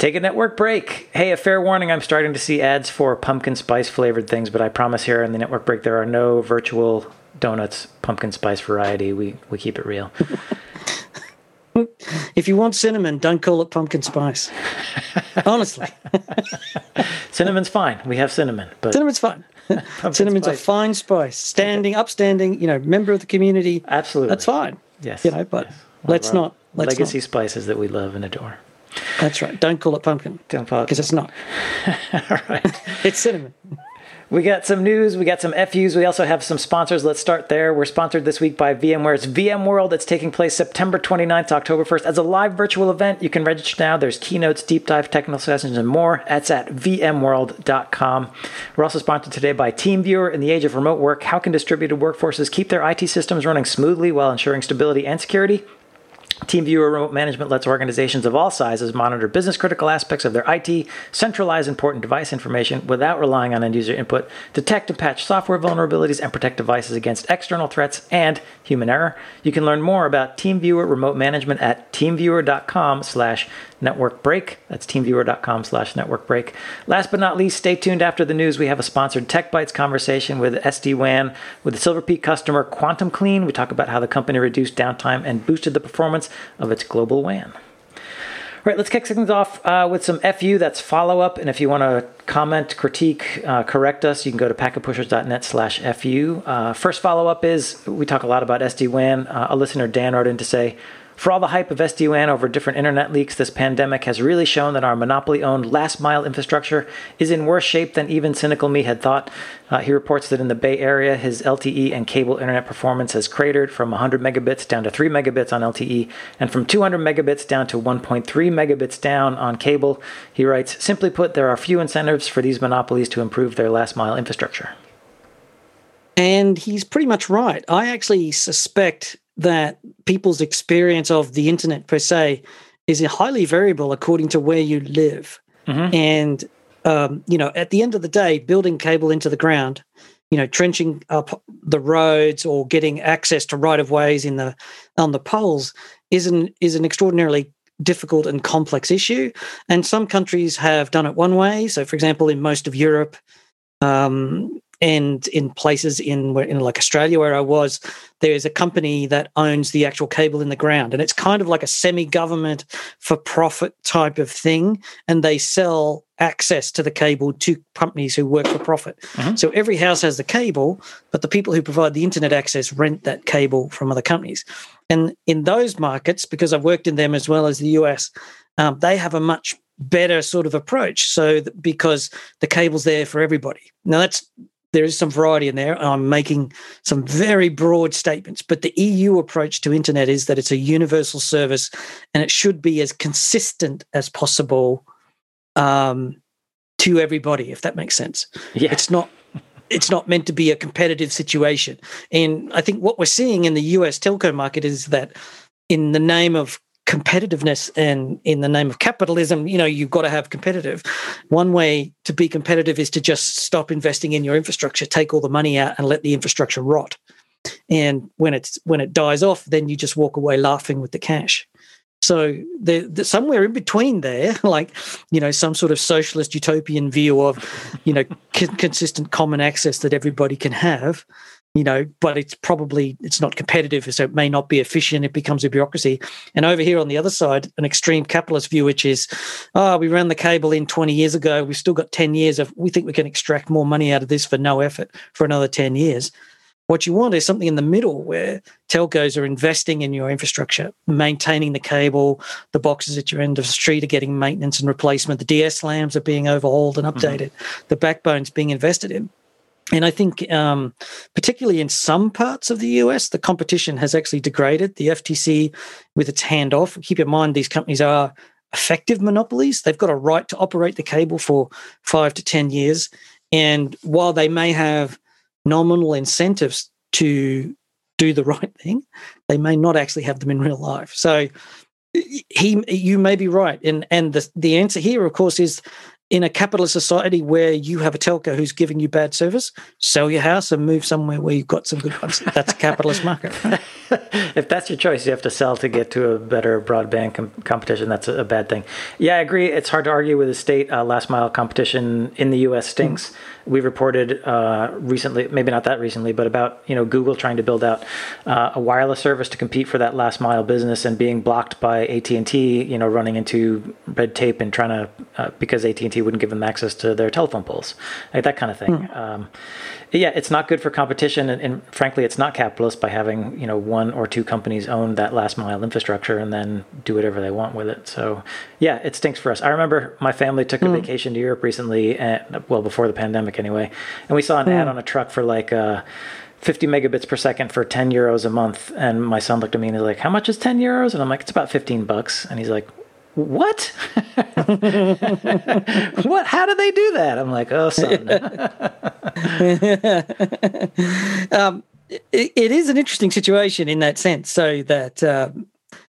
Take a network break. Hey, a fair warning I'm starting to see ads for pumpkin spice flavored things, but I promise here in the network break there are no virtual donuts pumpkin spice variety. We, we keep it real. if you want cinnamon, don't call it pumpkin spice. Honestly, cinnamon's fine. We have cinnamon, but cinnamon's fine. Cinnamon's spice. a fine spice, standing, upstanding. You know, member of the community. Absolutely, that's fine. Yes, you know, but yes. let's not let's legacy not. spices that we love and adore. That's right. Don't call it pumpkin. Don't call it because it's not. All right. it's cinnamon. We got some news. We got some FUs. We also have some sponsors. Let's start there. We're sponsored this week by VMware's VMworld. It's taking place September 29th to October 1st as a live virtual event. You can register now. There's keynotes, deep dive technical sessions, and more. That's at vmworld.com. We're also sponsored today by TeamViewer. In the age of remote work, how can distributed workforces keep their IT systems running smoothly while ensuring stability and security? TeamViewer Remote Management lets organizations of all sizes monitor business critical aspects of their IT, centralize important device information without relying on end user input, detect and patch software vulnerabilities, and protect devices against external threats and human error. You can learn more about TeamViewer Remote Management at teamviewer.com slash network break. That's teamviewer.com slash network break. Last but not least, stay tuned after the news. We have a sponsored Tech Bytes conversation with SD-WAN with the Silver Peak customer Quantum Clean. We talk about how the company reduced downtime and boosted the performance of its global WAN. All right, let's kick things off uh, with some FU. That's follow up. And if you want to comment, critique, uh, correct us, you can go to packetpushers.net slash FU. Uh, first follow up is we talk a lot about SD WAN. Uh, a listener, Dan, wrote in to say, for all the hype of SD-WAN over different internet leaks, this pandemic has really shown that our monopoly-owned last-mile infrastructure is in worse shape than even cynical me had thought. Uh, he reports that in the Bay Area, his LTE and cable internet performance has cratered from 100 megabits down to 3 megabits on LTE and from 200 megabits down to 1.3 megabits down on cable. He writes, simply put, there are few incentives for these monopolies to improve their last-mile infrastructure. And he's pretty much right. I actually suspect that people's experience of the internet per se is highly variable according to where you live. Mm-hmm. And, um, you know, at the end of the day, building cable into the ground, you know, trenching up the roads or getting access to right of ways in the on the poles is an is an extraordinarily difficult and complex issue. And some countries have done it one way. So, for example, in most of Europe, um, and in places in where in like Australia where I was, there's a company that owns the actual cable in the ground, and it's kind of like a semi-government for profit type of thing, and they sell access to the cable to companies who work for profit. Mm-hmm. So every house has the cable, but the people who provide the internet access rent that cable from other companies. And in those markets, because I've worked in them as well as the US, um, they have a much better sort of approach. So because the cable's there for everybody. Now that's there is some variety in there. and I'm making some very broad statements, but the EU approach to internet is that it's a universal service and it should be as consistent as possible um, to everybody, if that makes sense. Yeah. It's not it's not meant to be a competitive situation. And I think what we're seeing in the US telco market is that in the name of competitiveness and in the name of capitalism you know you've got to have competitive. One way to be competitive is to just stop investing in your infrastructure take all the money out and let the infrastructure rot. And when it's when it dies off then you just walk away laughing with the cash. So the, the, somewhere in between there, like you know, some sort of socialist utopian view of you know consistent common access that everybody can have, you know, but it's probably it's not competitive, so it may not be efficient. It becomes a bureaucracy. And over here on the other side, an extreme capitalist view, which is, oh, we ran the cable in 20 years ago. We've still got 10 years of. We think we can extract more money out of this for no effort for another 10 years. What you want is something in the middle where telcos are investing in your infrastructure, maintaining the cable, the boxes at your end of the street are getting maintenance and replacement, the DSLAMs are being overhauled and mm-hmm. updated, mm-hmm. the backbone's being invested in. And I think, um, particularly in some parts of the US, the competition has actually degraded. The FTC, with its handoff, keep in mind these companies are effective monopolies. They've got a right to operate the cable for five to 10 years. And while they may have nominal incentives to do the right thing, they may not actually have them in real life. So, he, you may be right, and and the the answer here, of course, is in a capitalist society where you have a telco who's giving you bad service, sell your house and move somewhere where you've got some good ones. That's a capitalist market. if that's your choice, you have to sell to get to a better broadband com- competition. That's a, a, bad thing. Yeah, I agree. It's hard to argue with the state. Uh, last mile competition in the U.S. stinks. Mm-hmm we reported uh, recently, maybe not that recently, but about you know Google trying to build out uh, a wireless service to compete for that last mile business and being blocked by AT and T, you know, running into red tape and trying to uh, because AT and T wouldn't give them access to their telephone poles, like that kind of thing. Mm. Um, yeah, it's not good for competition, and, and, frankly, it's not capitalist by having you know one or two companies own that last mile infrastructure and then do whatever they want with it. So yeah, it stinks for us. I remember my family took a mm. vacation to Europe recently, and, well before the pandemic anyway, and we saw an mm. ad on a truck for like. Uh, 50 megabits per second for 10 euros a month and my son looked at me and he's like how much is 10 euros and i'm like it's about 15 bucks and he's like what? what? How do they do that? I'm like, oh, son. um, it, it is an interesting situation in that sense. So that uh,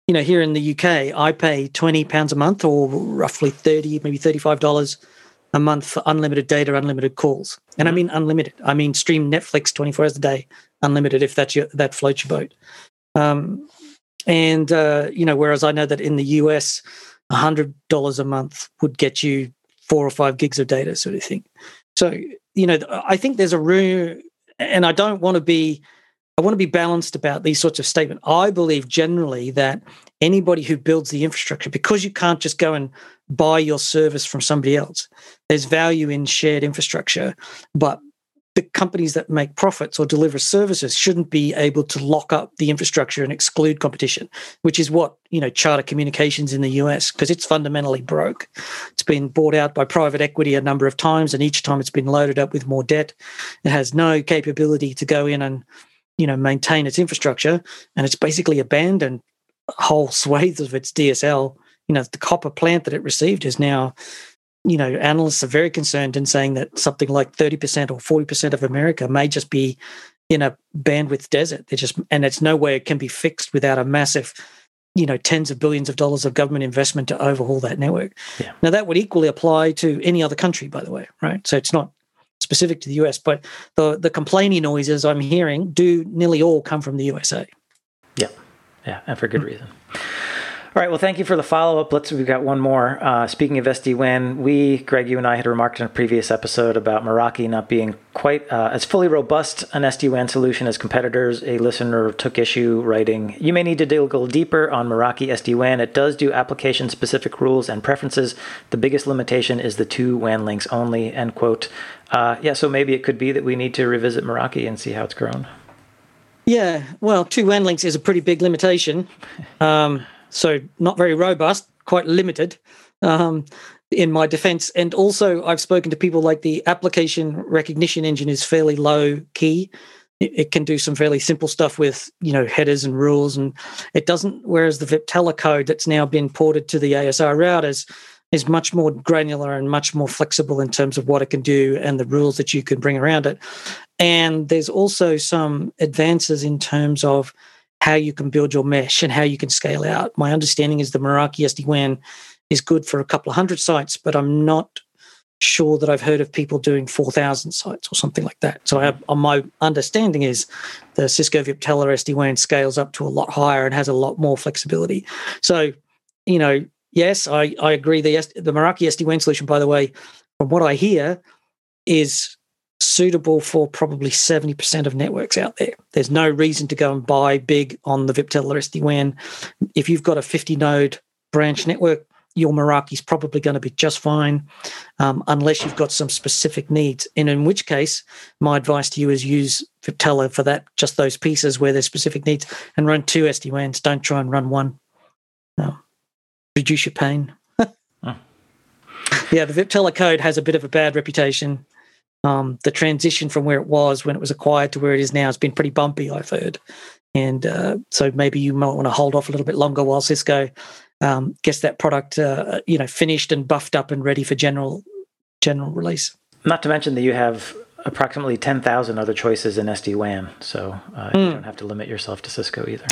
you know, here in the UK, I pay twenty pounds a month, or roughly thirty, maybe thirty-five dollars a month for unlimited data, unlimited calls, and I mm-hmm. mean unlimited. I mean stream Netflix twenty-four hours a day, unlimited if that's your that floats your boat. Um, and uh, you know, whereas I know that in the US, hundred dollars a month would get you four or five gigs of data, sort of thing. So you know, I think there's a room, and I don't want to be. I want to be balanced about these sorts of statements. I believe generally that anybody who builds the infrastructure, because you can't just go and buy your service from somebody else, there's value in shared infrastructure. But the companies that make profits or deliver services shouldn't be able to lock up the infrastructure and exclude competition, which is what you know Charter Communications in the US because it's fundamentally broke. It's been bought out by private equity a number of times, and each time it's been loaded up with more debt. It has no capability to go in and you know maintain its infrastructure, and it's basically abandoned whole swathes of its DSL. You know, the copper plant that it received is now you know, analysts are very concerned in saying that something like 30% or 40% of America may just be in a bandwidth desert. They just and it's nowhere it can be fixed without a massive, you know, tens of billions of dollars of government investment to overhaul that network. Yeah. Now that would equally apply to any other country, by the way, right? So it's not specific to the US, but the the complaining noises I'm hearing do nearly all come from the USA. Yeah. Yeah, and for good mm-hmm. reason. All right. Well, thank you for the follow up. Let's. We've got one more. Uh, speaking of SD WAN, we, Greg, you and I had remarked in a previous episode about Meraki not being quite uh, as fully robust an SD WAN solution as competitors. A listener took issue, writing, "You may need to dig a little deeper on Meraki SD WAN. It does do application specific rules and preferences. The biggest limitation is the two WAN links only." End quote. Uh, yeah. So maybe it could be that we need to revisit Meraki and see how it's grown. Yeah. Well, two WAN links is a pretty big limitation. Um, so not very robust, quite limited. Um, in my defense. And also, I've spoken to people like the application recognition engine is fairly low key. It, it, can do some fairly simple stuff with, you know, headers and rules. And it doesn't, whereas the Viptela code that's now been ported to the ASR routers is much more granular and much more flexible in terms of what it can do and the rules that you can bring around it. And there's also some advances in terms of how you can build your mesh and how you can scale out. My understanding is the Meraki SD WAN is good for a couple of hundred sites, but I'm not sure that I've heard of people doing 4,000 sites or something like that. So have, uh, my understanding is the Cisco Viptela SD WAN scales up to a lot higher and has a lot more flexibility. So, you know, yes, I, I agree. The, the Meraki SD WAN solution, by the way, from what I hear, is suitable for probably 70% of networks out there. There's no reason to go and buy big on the Viptela SD-WAN. If you've got a 50 node branch network, your Meraki is probably going to be just fine, um, unless you've got some specific needs. And in which case, my advice to you is use Viptela for that, just those pieces where there's specific needs, and run two SD-WANs. Don't try and run one. No. Reduce your pain. Yeah, the Viptela code has a bit of a bad reputation um, the transition from where it was when it was acquired to where it is now has been pretty bumpy, I've heard. And uh, so maybe you might want to hold off a little bit longer while Cisco um, gets that product, uh, you know, finished and buffed up and ready for general general release. Not to mention that you have approximately 10,000 other choices in SD WAN, so uh, mm. you hmm. don't have to limit yourself to Cisco either.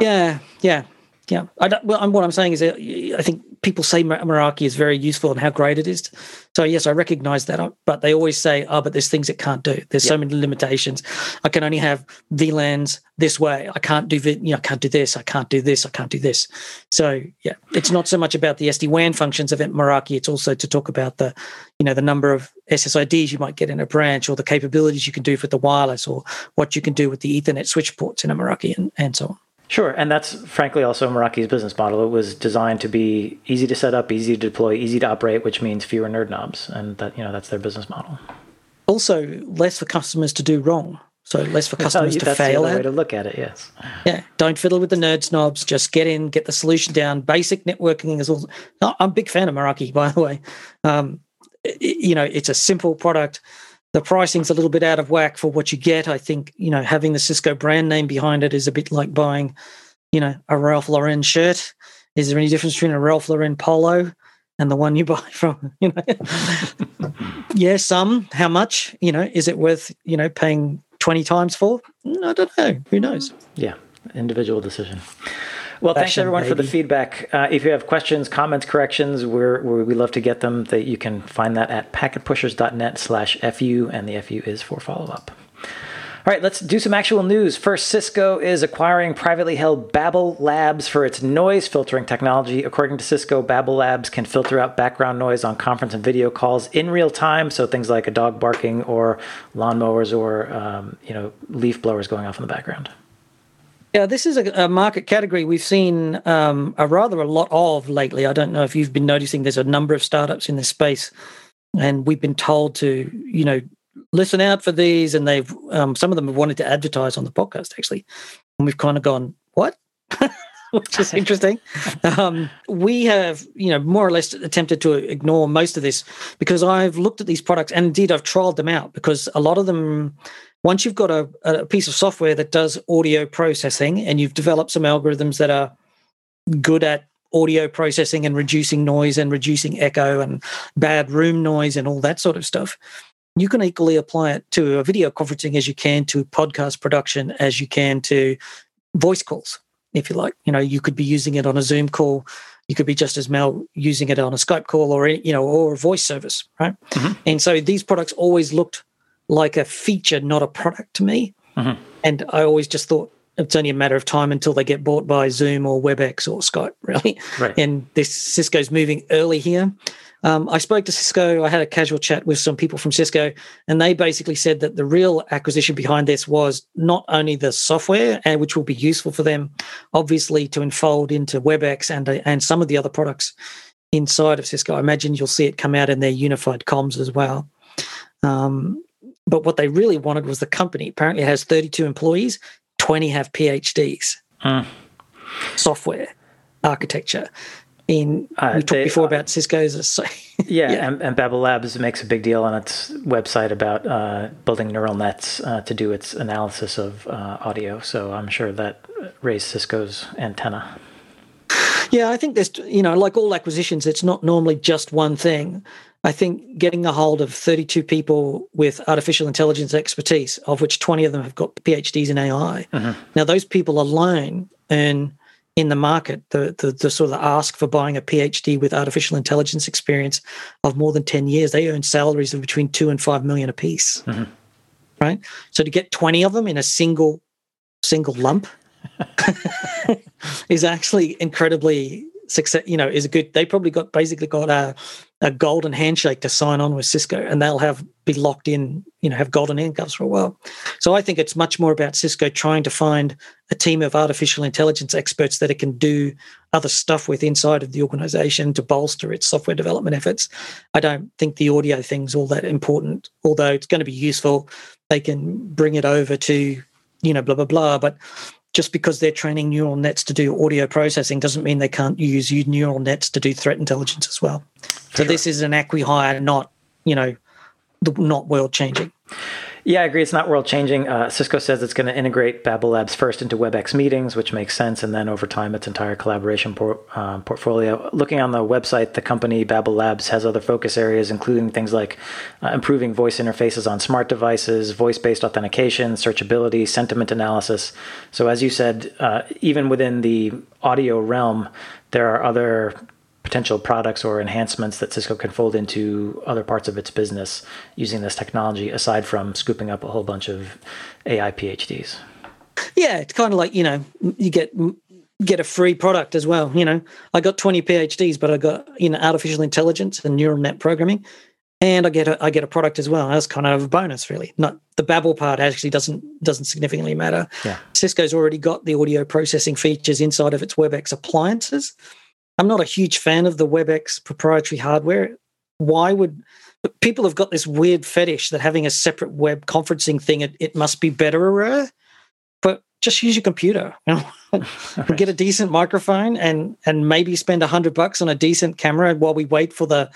Yeah, yeah. Yeah. I don't, well, what I'm saying is, I think people say Meraki is very useful and how great it is. So yes, I recognize that, uh, but they always say, "Oh, but there's things it can't do. There's so many limitations. I can only have VLANs this way. I can't do, you know, I can't do this. I can't do this. I can't do this." So yeah, it's not so much about the SD WAN functions of Meraki. It's also to talk about the, you know, the number of SSIDs you might get in a branch, or the capabilities you can do with the wireless, or what you can do with the Ethernet switch ports in a Meraki, and, and so on. Sure, and that's frankly also Meraki's business model. It was designed to be easy to set up, easy to deploy, easy to operate, which means fewer nerd knobs, and that you know that's their business model. Also, less for customers to do wrong. So less for customers to that's fail the at. way to look at it. Yes. Yeah, don't fiddle with the nerd knobs. Just get in, get the solution down. Basic networking is all. I'm a big fan of Meraki, by the way. Um, you know, it's a simple product the pricing's a little bit out of whack for what you get. I think, you know, having the Cisco brand name behind it is a bit like buying, you know, a Ralph Lauren shirt. Is there any difference between a Ralph Lauren polo and the one you buy from, you know? yeah, some. How much? You know, is it worth, you know, paying 20 times for? Mm, I don't know. Who knows? Yeah, individual decision. Well, thanks everyone for the feedback. Uh, if you have questions, comments, corrections, we're, we're, we love to get them. That you can find that at packetpushers.net slash fu, and the fu is for follow up. All right, let's do some actual news. First, Cisco is acquiring privately held BabbleLabs for its noise filtering technology. According to Cisco, BabbleLabs can filter out background noise on conference and video calls in real time, so things like a dog barking or lawnmowers or um, you know leaf blowers going off in the background. Yeah, this is a, a market category we've seen um, a rather a lot of lately. I don't know if you've been noticing. There's a number of startups in this space, and we've been told to, you know, listen out for these. And they've um, some of them have wanted to advertise on the podcast actually, and we've kind of gone, what? Which is interesting. um, we have, you know, more or less attempted to ignore most of this because I've looked at these products and indeed I've trialed them out because a lot of them once you've got a, a piece of software that does audio processing and you've developed some algorithms that are good at audio processing and reducing noise and reducing echo and bad room noise and all that sort of stuff, you can equally apply it to a video conferencing as you can to podcast production as you can to voice calls, if you like. You know, you could be using it on a Zoom call. You could be just as well using it on a Skype call or you know or a voice service, right? Mhm. And so these products always looked like a feature, not a product to me. Mhm. And I always just thought it's only a matter of time until they get bought by Zoom or WebEx or Skype, really. Right. And this Cisco's moving early here. Um, I spoke to Cisco. I had a casual chat with some people from Cisco, and they basically said that the real acquisition behind this was not only the software, and which will be useful for them, obviously, to enfold into WebEx and uh, and some of the other products inside of Cisco. I imagine you'll see it come out in their unified comms as well. Um, but what they really wanted was the company. Apparently, it has 32 employees, 20 have PhDs, Hmm. software architecture. In Uh, we talked they- before about Cisco's. uh, so- Yeah, Yeah. And, and BabbleLabs makes a big deal on its website about uh, building neural nets uh, to do its analysis of uh, audio. So I'm sure that raised Cisco's antenna. Yeah, I think there's, you know, like all acquisitions, it's not normally just one thing. I think getting a hold of 32 people with artificial intelligence expertise, of which 20 of them have got PhDs in AI. Mm-hmm. Now, those people alone earn in the market the, the the sort of ask for buying a PhD with artificial intelligence experience of more than 10 years. They earn salaries of between two and five million apiece. Mm-hmm. Right. So to get 20 of them in a single single lump is actually incredibly success you know is a good they probably got basically got a, a golden handshake to sign on with cisco and they'll have be locked in you know have golden handcuffs for a while. So i think it's much more about cisco trying to find a team of artificial intelligence experts that it can do other stuff with inside of the organization to bolster its software development efforts. I don't think the audio thing's all that important although it's going to be useful. They can bring it over to you know blah blah blah but just because they're training neural nets to do audio processing doesn't mean they can't use neural nets to do threat intelligence as well. So sure. this is an acqui hire, not you know, the, not world changing. Yeah, I agree. It's not world changing. Uh, Cisco says it's going to integrate BabbleLabs first into WebEx meetings, which makes sense, and then over time, its entire collaboration por- uh, portfolio. Looking on the website, the company BabbleLabs has other focus areas, including things like uh, improving voice interfaces on smart devices, voice based authentication, searchability, sentiment analysis. So, as you said, uh, even within the audio realm, there are other potential products or enhancements that Cisco can fold into other parts of its business using this technology, aside from scooping up a whole bunch of AI PhDs. Yeah, it's kind of like you know you get get a free product as well. You know, I got twenty PhDs, but I got you know artificial intelligence and neural net programming, and I get a I get a product as well. That's kind of a bonus, really. Not the Babel part actually doesn't doesn't significantly matter. Yeah. Cisco's already got the audio processing features inside of its WebEx appliances I'm not a huge fan of the WebEx proprietary hardware. Why would people have got this weird fetish that having a separate web conferencing thing it, it must be better? Uh, but just use your computer. You know? right. Get a decent microphone and and maybe spend a hundred bucks on a decent camera while we wait for the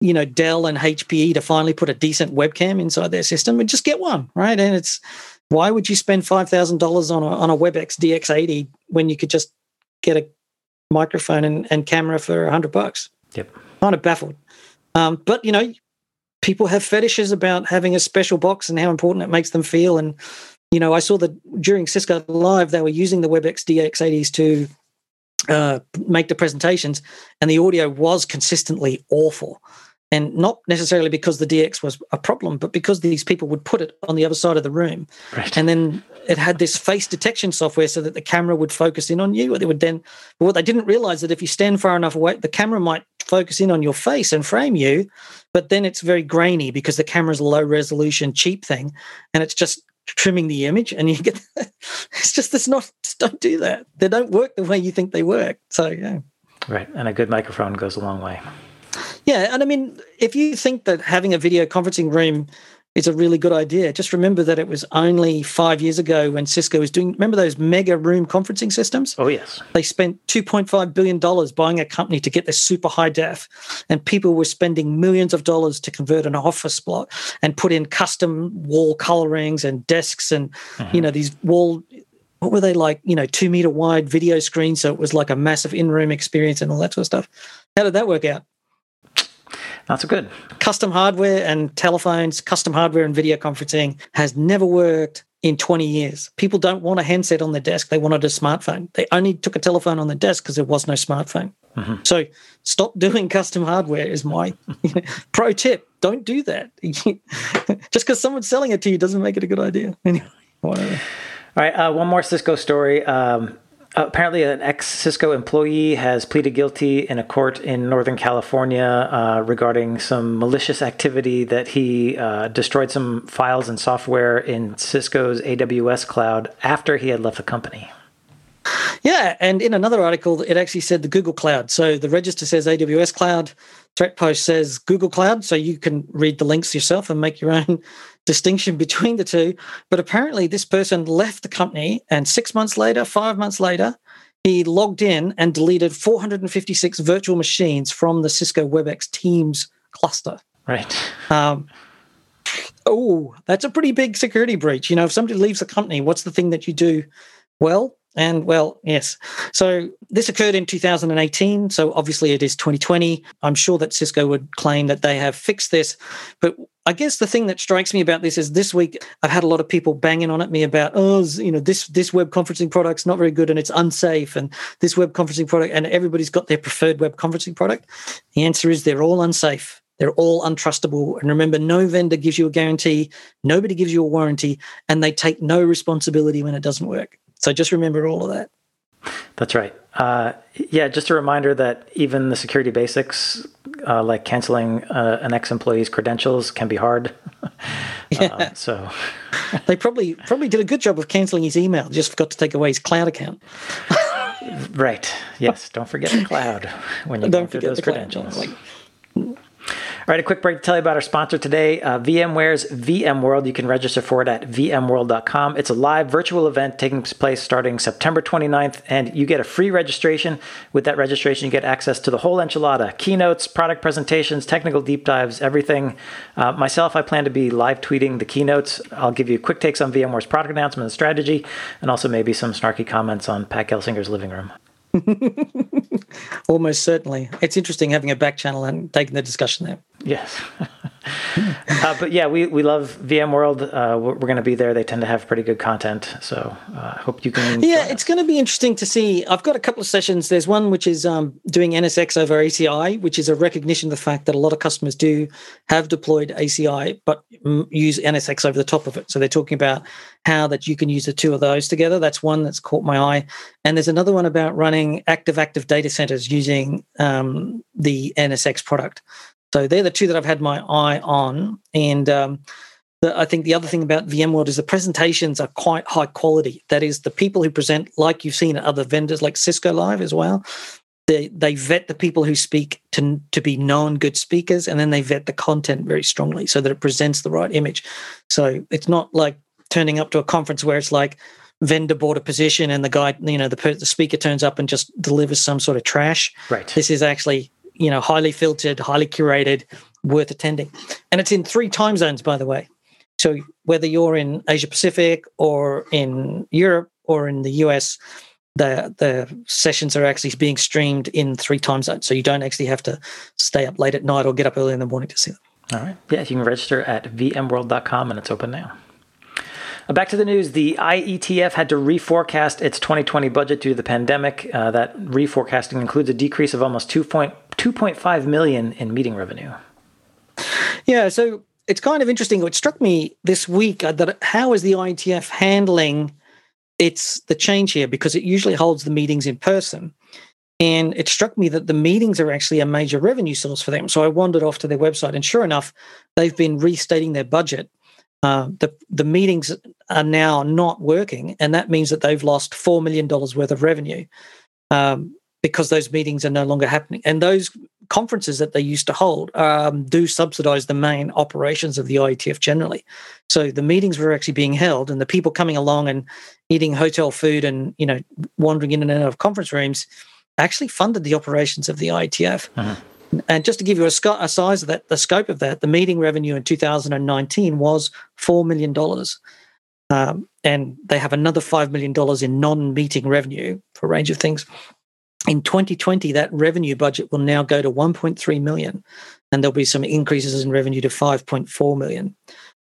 you know Dell and HPE to finally put a decent webcam inside their system and just get one, right? And it's why would you spend five thousand dollars on a on a WebEx DX80 when you could just get a microphone and, and camera for a hundred bucks. Yep. Kind of baffled. Um, but you know, people have fetishes about having a special box and how important it makes them feel. And you know, I saw that during Cisco Live, they were using the WebEx DX80s to uh, make the presentations, and the audio was consistently awful. And not necessarily because the DX was a problem, but because these people would put it on the other side of the room. Right. And then it had this face detection software so that the camera would focus in on you. They would then, but what they didn't realize that if you stand far enough away, the camera might focus in on your face and frame you, but then it's very grainy because the camera's a low resolution, cheap thing, and it's just trimming the image. And you get, it's just, it's not, just don't do that. They don't work the way you think they work. So, yeah. Right. And a good microphone goes a long way. Yeah. And I mean, if you think that having a video conferencing room is a really good idea. Just remember that it was only five years ago when Cisco was doing, remember those mega room conferencing systems? Oh, yes. They spent $2.5 billion buying a company to get this super high def, and people were spending millions of dollars to convert an office block and put in custom wall colorings and desks and, mm-hmm. you know, these wall. What were they like? You know, two meter wide video screens. So it was like a massive in room experience and all that sort of stuff. How did that work out? Not so good. Custom hardware and telephones, custom hardware and video conferencing has never worked in 20 years. People don't want a handset on their desk. They wanted a smartphone. They only took a telephone on the desk because there was no smartphone. Mm-hmm. So stop doing custom hardware is my pro tip. Don't do that. Just because someone's selling it to you doesn't make it a good idea. Anyway, whatever. All right, uh, one more Cisco story. Um, apparently an ex Cisco employee has pleaded guilty in a court in Northern California uh, regarding some malicious activity that he uh, destroyed some files and software in Cisco's AWS cloud after he had left the company. Yeah, and in another article, it actually said the Google Cloud. So the register says AWS Cloud, Threatpost says Google Cloud. So you can read the links yourself and make your own distinction between the two. But apparently, this person left the company, and six months later, five months later, he logged in and deleted 456 virtual machines from the Cisco WebEx Teams cluster. Right. Um, oh, that's a pretty big security breach. You know, if somebody leaves the company, what's the thing that you do? Well, and well, yes. So this occurred in 2018. So obviously it is 2020. I'm sure that Cisco would claim that they have fixed this. But I guess the thing that strikes me about this is this week I've had a lot of people banging on at me about, oh, you know, this this web conferencing product's not very good and it's unsafe, and this web conferencing product, and everybody's got their preferred web conferencing product. The answer is they're all unsafe. They're all untrustable. And remember, no vendor gives you a guarantee, nobody gives you a warranty, and they take no responsibility when it doesn't work. So just remember all of that. That's right. Uh, yeah, just a reminder that even the security basics, uh, like canceling uh, an ex-employee's credentials, can be hard. yeah. Uh, so they probably probably did a good job of canceling his email. Just forgot to take away his cloud account. right. Yes. Don't forget the cloud when you don't forget those credentials. Like, All right, a quick break to tell you about our sponsor today, uh, VMware's VMworld. You can register for it at vmworld.com. It's a live virtual event taking place starting September 29th, and you get a free registration. With that registration, you get access to the whole enchilada keynotes, product presentations, technical deep dives, everything. Uh, myself, I plan to be live tweeting the keynotes. I'll give you quick takes on VMware's product announcement and strategy, and also maybe some snarky comments on Pat Gelsinger's living room. Almost certainly. It's interesting having a back channel and taking the discussion there. Yes. uh, but yeah, we, we love VMworld. Uh, we're, we're going to be there. They tend to have pretty good content. So I uh, hope you can. Yeah, it's going to be interesting to see. I've got a couple of sessions. There's one which is um, doing NSX over ACI, which is a recognition of the fact that a lot of customers do have deployed ACI, but use NSX over the top of it. So they're talking about how that you can use the two of those together. That's one that's caught my eye. And there's another one about running active active data centers using um, the NSX product. So they're the two that I've had my eye on. And um, the, I think the other thing about VMworld is the presentations are quite high quality. That is, the people who present, like you've seen at other vendors like Cisco Live as well, they, they vet the people who speak to, to be known good speakers, and then they vet the content very strongly so that it presents the right image. So it's not like turning up to a conference where it's like vendor bought a position and the guy, you know, the, the speaker turns up and just delivers some sort of trash. Right. This is actually you know, highly filtered, highly curated, worth attending. And it's in three time zones, by the way. So whether you're in Asia Pacific or in Europe or in the US, the the sessions are actually being streamed in three time zones. So you don't actually have to stay up late at night or get up early in the morning to see them. All right. Yeah, you can register at vmworld.com and it's open now. Uh, back to the news. The IETF had to reforecast its 2020 budget due to the pandemic. Uh, that reforecasting includes a decrease of almost 2.5 million in meeting revenue. Yeah, so it's kind of interesting. It struck me this week uh, that how is the IETF handling its the change here because it usually holds the meetings in person. And it struck me that the meetings are actually a major revenue source for them. So I wandered off to their website, and sure enough, they've been restating their budget uh, the the meetings are now not working, and that means that they've lost four million dollars worth of revenue um, because those meetings are no longer happening. And those conferences that they used to hold um, do subsidize the main operations of the IETF generally. So the meetings were actually being held, and the people coming along and eating hotel food and you know wandering in and out of conference rooms actually funded the operations of the IETF. Uh-huh. And just to give you a, sc- a, size of that, the scope of that, the meeting revenue in 2019 was $4 million. Um, and they have another $5 million in non meeting revenue for a range of things. In 2020, that revenue budget will now go to 1.3 million, and there'll be some increases in revenue to 5.4 million.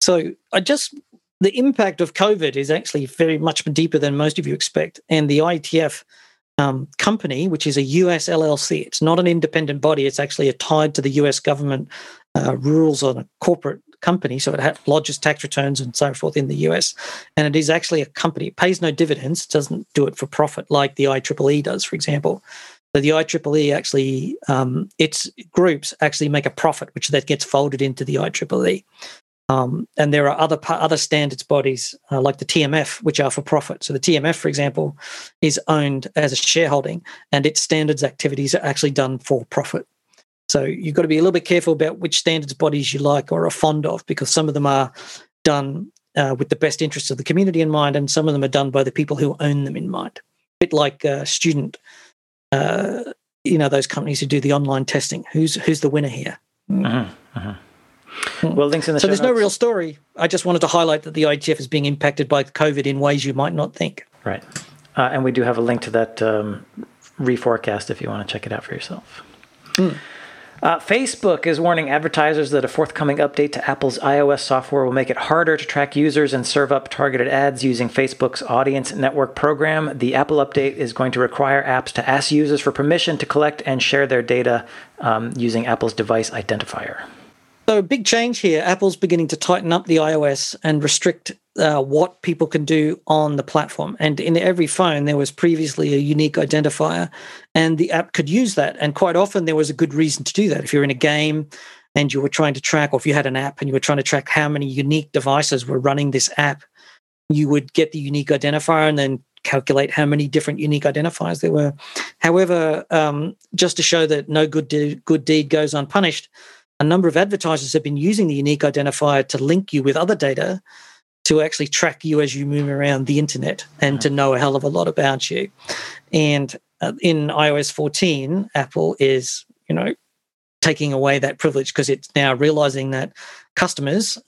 So I just the impact of COVID is actually very much deeper than most of you expect, and the IETF um, company, which is a US LLC. It's not an independent body. It's actually tied to the US government uh, rules on a corporate company. So it lodges tax returns and so forth in the US. And it is actually a company. It pays no dividends. Doesn't do it for profit like the IEEE does, for example. So the IEEE actually, um, its groups actually make a profit, which that gets folded into the IEEE. Um, and there are other other standards bodies uh, like the TMF, which are for profit. So the TMF, for example, is owned as a shareholding, and its standards activities are actually done for profit. So you've got to be a little bit careful about which standards bodies you like or are fond of, because some of them are done uh, with the best interests of the community in mind, and some of them are done by the people who own them in mind. A bit like student, uh, you know, those companies who do the online testing. Who's who's the winner here? Uh-huh, uh-huh. Hmm. Well, links in the so there's no real story. I just wanted to highlight that the IGF is being impacted by COVID in ways you might not think. Right, uh, and we do have a link to that um, reforecast if you want to check it out for yourself. Mm. Uh, Facebook is warning advertisers that a forthcoming update to Apple's iOS software will make it harder to track users and serve up targeted ads using Facebook's Audience Network program. The Apple update is going to require apps to ask users for permission to collect and share their data um, using Apple's device identifier. So, a big change here. Apple's beginning to tighten up the iOS and restrict uh, what people can do on the platform. And in every phone, there was previously a unique identifier, and the app could use that. And quite often, there was a good reason to do that. If you're in a game and you were trying to track, or if you had an app and you were trying to track how many unique devices were running this app, you would get the unique identifier and then calculate how many different unique identifiers there were. However, um, just to show that no good de- good deed goes unpunished, a number of advertisers have been using the unique identifier to link you with other data to actually track you as you move around the internet and to know a hell of a lot about you. And uh, in iOS 14, Apple is, you know, taking away that privilege because it's now realizing that customers,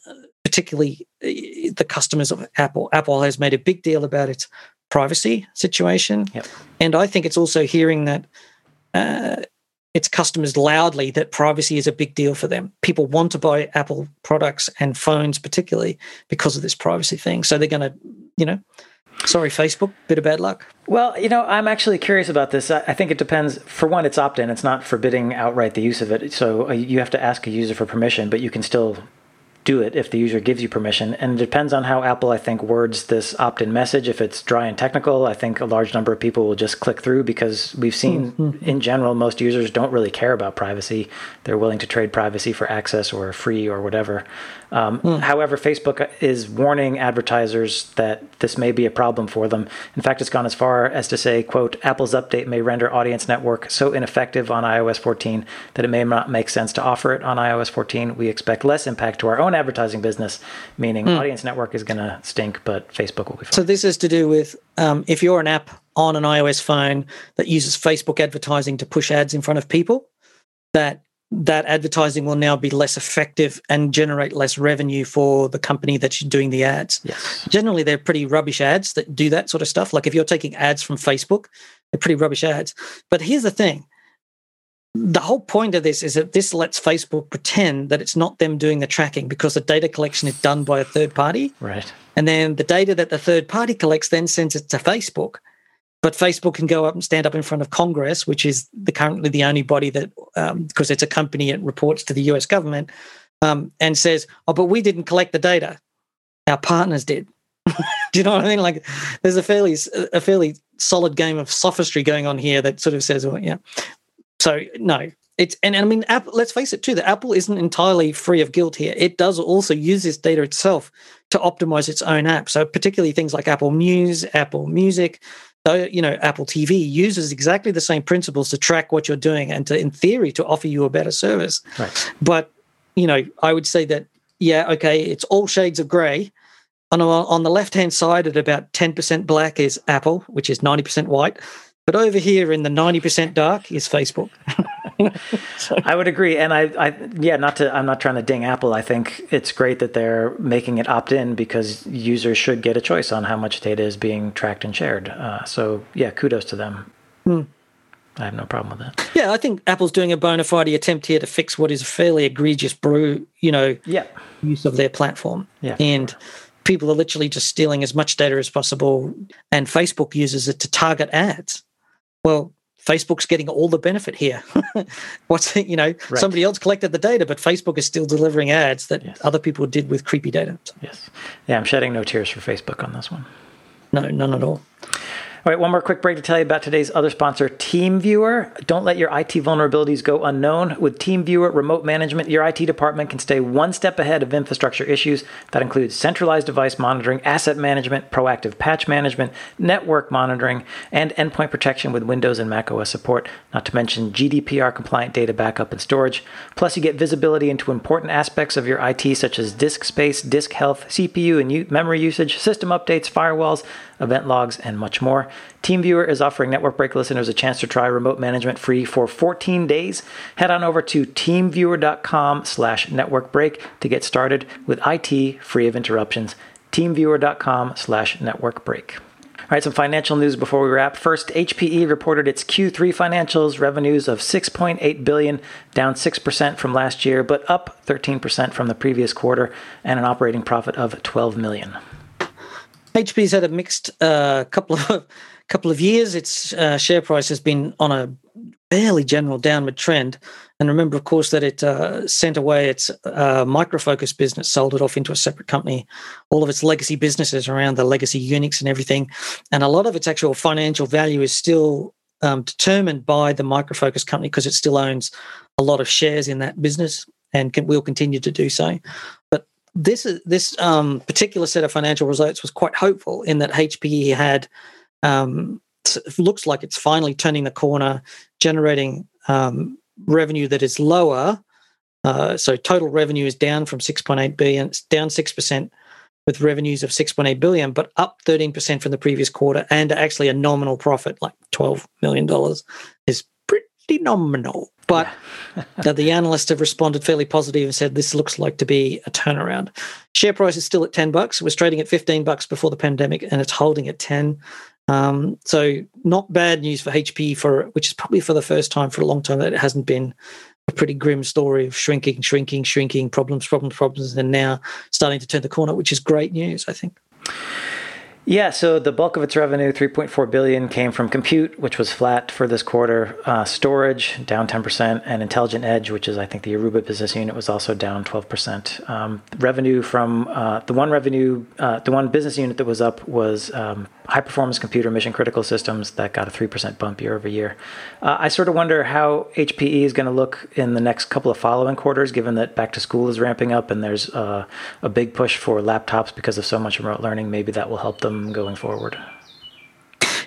particularly uh, the customers of Apple, Apple has made a big deal about its privacy situation. Yep. And I think it's also hearing that uh, its customers loudly that privacy is a big deal for them. People want to buy Apple products and phones, particularly because of this privacy thing. So they're going to, you know, sorry, Facebook, bit of bad luck. Well, you know, I'm actually curious about this. I think it depends. For one, it's opt in, it's not forbidding outright the use of it. So uh, you have to ask a user for permission, but you can still do it if the user gives you permission. And it depends on how Apple, I think, words this opt in message. If it's dry and technical, I think a large number of people will just click through because we've seen mm-hmm. in general, most users don't really care about privacy. They're willing to trade privacy for access or free or whatever. Um, mm. However, Facebook is warning advertisers that this may be a problem for them. In fact, it's gone as far as to say, quote, Apple's update may render Audience Network so ineffective on iOS 14 that it may not make sense to offer it on iOS 14. We expect less impact to our own advertising business, meaning mm. Audience Network is going to stink, but Facebook will be fine. So this is to do with um, if you're an app on an iOS phone that uses Facebook advertising to push ads in front of people, that that advertising will now be less effective and generate less revenue for the company that's doing the ads. Yes. Generally, they're pretty rubbish ads that do that sort of stuff. Like if you're taking ads from Facebook, they're pretty rubbish ads. But here's the thing the whole point of this is that this lets Facebook pretend that it's not them doing the tracking because the data collection is done by a third party. Right. And then the data that the third party collects then sends it to Facebook but Facebook can go up and stand up in front of Congress, which is the currently the only body that, um, because it's a company, it reports to the US government, um, and says, "Oh, but we didn't collect the data; our partners did." Do you know what I mean? Like, there's a fairly a fairly solid game of sophistry going on here that sort of says, "Well, yeah." So no, it's and, and I mean, Apple, let's face it too. The Apple isn't entirely free of guilt here. It does also use this data itself to optimize its own app. So particularly things like Apple News, Apple Music, so, you know, Apple TV uses exactly the same principles to track what you're doing and to, in theory, to offer you a better service. Right. But, you know, I would say that, yeah, okay, it's all shades of gray. On, on the left hand side, at about 10% black is Apple, which is 90% white. But over here in the 90% dark is Facebook. I would agree. And I, I, yeah, not to, I'm not trying to ding Apple. I think it's great that they're making it opt in because users should get a choice on how much data is being tracked and shared. Uh, so yeah, kudos to them. Hmm. I have no problem with that. Yeah, I think Apple's doing a bona fide attempt here to fix what is a fairly egregious brew, you know, yeah. use of their platform. Yeah. And people are literally just stealing as much data as possible, and Facebook uses it to target ads well, Facebook's getting all the benefit here. What's you know right. somebody else collected the data, but Facebook is still delivering ads that yes. other people did with creepy data. So. Yes, yeah, I'm shedding no tears for Facebook on this one. No, none at all. All right, one more quick break to tell you about today's other sponsor, TeamViewer. Don't let your IT vulnerabilities go unknown. With TeamViewer Remote Management, your IT department can stay one step ahead of infrastructure issues. That includes centralized device monitoring, asset management, proactive patch management, network monitoring, and endpoint protection with Windows and Mac OS support, not to mention GDPR compliant data backup and storage. Plus, you get visibility into important aspects of your IT, such as disk space, disk health, CPU and memory usage, system updates, firewalls, event logs, and much more. TeamViewer is offering Network Break listeners a chance to try remote management free for 14 days. Head on over to teamviewer.com slash networkbreak to get started with IT free of interruptions. teamviewer.com slash networkbreak. All right, some financial news before we wrap. First, HPE reported its Q3 financials, revenues of 6.8 billion, down 6% from last year, but up 13% from the previous quarter, and an operating profit of 12 million. HP's had a mixed uh, couple of couple of years. Its uh, share price has been on a fairly general downward trend. And remember, of course, that it uh, sent away its uh, Micro Focus business, sold it off into a separate company, all of its legacy businesses around the legacy Unix and everything. And a lot of its actual financial value is still um, determined by the Micro Focus company because it still owns a lot of shares in that business and can, will continue to do so. This this um, particular set of financial results was quite hopeful in that HPE had um, looks like it's finally turning the corner, generating um, revenue that is lower Uh, so total revenue is down from 6.8 billion, down 6% with revenues of 6.8 billion, but up 13% from the previous quarter and actually a nominal profit, like $12 million, is pretty nominal. But yeah. the analysts have responded fairly positive and said this looks like to be a turnaround. Share price is still at 10 bucks. It was trading at 15 bucks before the pandemic and it's holding at 10. Um, so not bad news for HP for which is probably for the first time for a long time that it hasn't been a pretty grim story of shrinking, shrinking, shrinking, problems, problems, problems, and now starting to turn the corner, which is great news, I think. Yeah, so the bulk of its revenue, 3.4 billion, came from compute, which was flat for this quarter. Uh, storage down 10%, and intelligent edge, which is I think the Aruba business unit, was also down 12%. Um, revenue from uh, the one revenue, uh, the one business unit that was up was um, high performance computer mission critical systems that got a 3% bump year over year. Uh, I sort of wonder how HPE is going to look in the next couple of following quarters, given that back to school is ramping up and there's uh, a big push for laptops because of so much remote learning. Maybe that will help them going forward.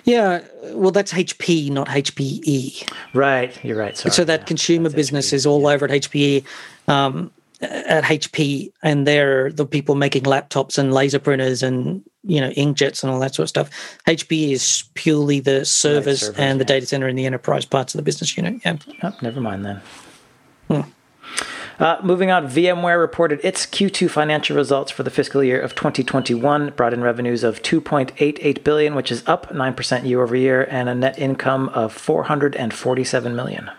Yeah, well, that's HP, not HPE. Right, you're right. Sorry. So that yeah, consumer business HP. is all over at HPE, um, at HP, and they're the people making laptops and laser printers and you know inkjets and all that sort of stuff. HP is purely the servers, right, servers and the data center and the enterprise parts of the business unit. Yeah. Oh, never mind then. Hmm. Uh, moving on, VMware reported its Q2 financial results for the fiscal year of 2021, brought in revenues of 2.88 billion, which is up 9% year over year, and a net income of 447 million.